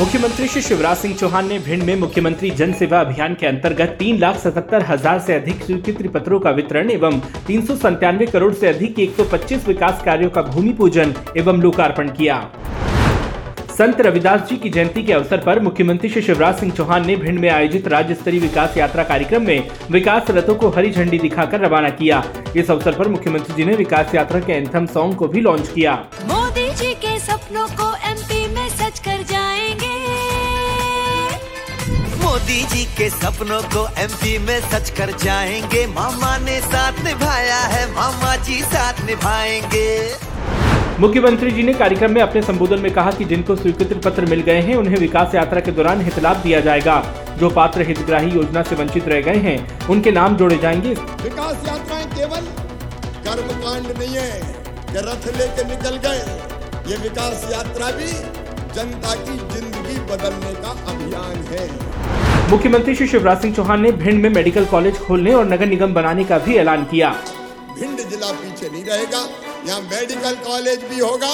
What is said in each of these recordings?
मुख्यमंत्री श्री शिवराज सिंह चौहान ने भिंड में मुख्यमंत्री जन सेवा अभियान के अंतर्गत तीन लाख सतहत्तर हज़ार से अधिक स्वीकृति पत्रों का वितरण एवं तीन सौ संतानवे करोड़ से अधिक एक सौ पच्चीस विकास कार्यों का भूमि पूजन एवं लोकार्पण किया। संत रविदास जी की जयंती के अवसर पर मुख्यमंत्री श्री शिवराज सिंह चौहान ने भिंड में आयोजित राज्य स्तरीय विकास यात्रा कार्यक्रम में विकास रथों को हरी झंडी दिखाकर रवाना किया। इस अवसर पर मुख्यमंत्री जी ने विकास यात्रा के एंथम सॉन्ग को भी लॉन्च किया। मोदी जी के सपनों को एमपी में सच कर मोदी जी के सपनों को एमपी में सच कर जाएँगे। मामा ने साथ निभाया है मामा जी साथ निभाएँगे। मुख्यमंत्री जी ने कार्यक्रम में अपने संबोधन में कहा कि जिनको स्वीकृति पत्र मिल गए हैं उन्हें विकास यात्रा के दौरान हितलाभ दिया जाएगा। जो पात्र हितग्राही योजना से वंचित रह गए हैं उनके नाम जोड़े जाएँगे। विकास यात्राएँ केवल कर्म कांड नहीं है रथ लेके निकल गए। ये विकास यात्रा भी जनता की ज़िंदगी बदलने का अभियान है। मुख्यमंत्री श्री शिवराज सिंह चौहान ने भिंड में मेडिकल कॉलेज खोलने और नगर निगम बनाने का भी ऐलान किया। भिंड जिला पीछे नहीं रहेगा यहाँ मेडिकल कॉलेज भी होगा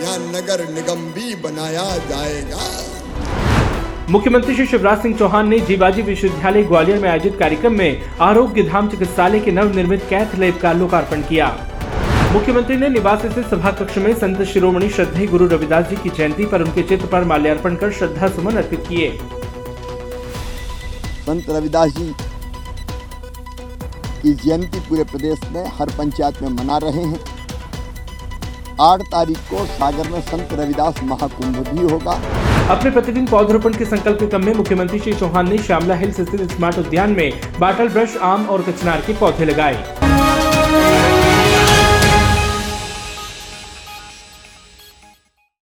यहाँ नगर निगम भी बनाया जाएगा। मुख्यमंत्री श्री शिवराज सिंह चौहान ने जीवाजी विश्वविद्यालय ग्वालियर में आयोजित कार्यक्रम में आरोग्य धाम चिकित्सालय के नवनिर्मित कैथ लैब का लोकार्पण किया। मुख्यमंत्री ने निवास स्थित सभा कक्ष में संत शिरोमणि श्रद्धेय गुरु रविदास जी की जयंती पर उनके चित्र पर माल्यार्पण कर श्रद्धा सुमन अर्पित किए। संत रविदास जी की जयंती पूरे प्रदेश में हर पंचायत में मना रहे हैं। आठ तारीख को सागर में संत रविदास महाकुंभ भी होगा। अपने प्रतिदिन पौधरोपण के संकल्प के क्रम में मुख्यमंत्री श्री चौहान ने श्यामला हिल्स स्थित स्मार्ट उद्यान में बाटल ब्रश, आम और कचनार के पौधे लगाए।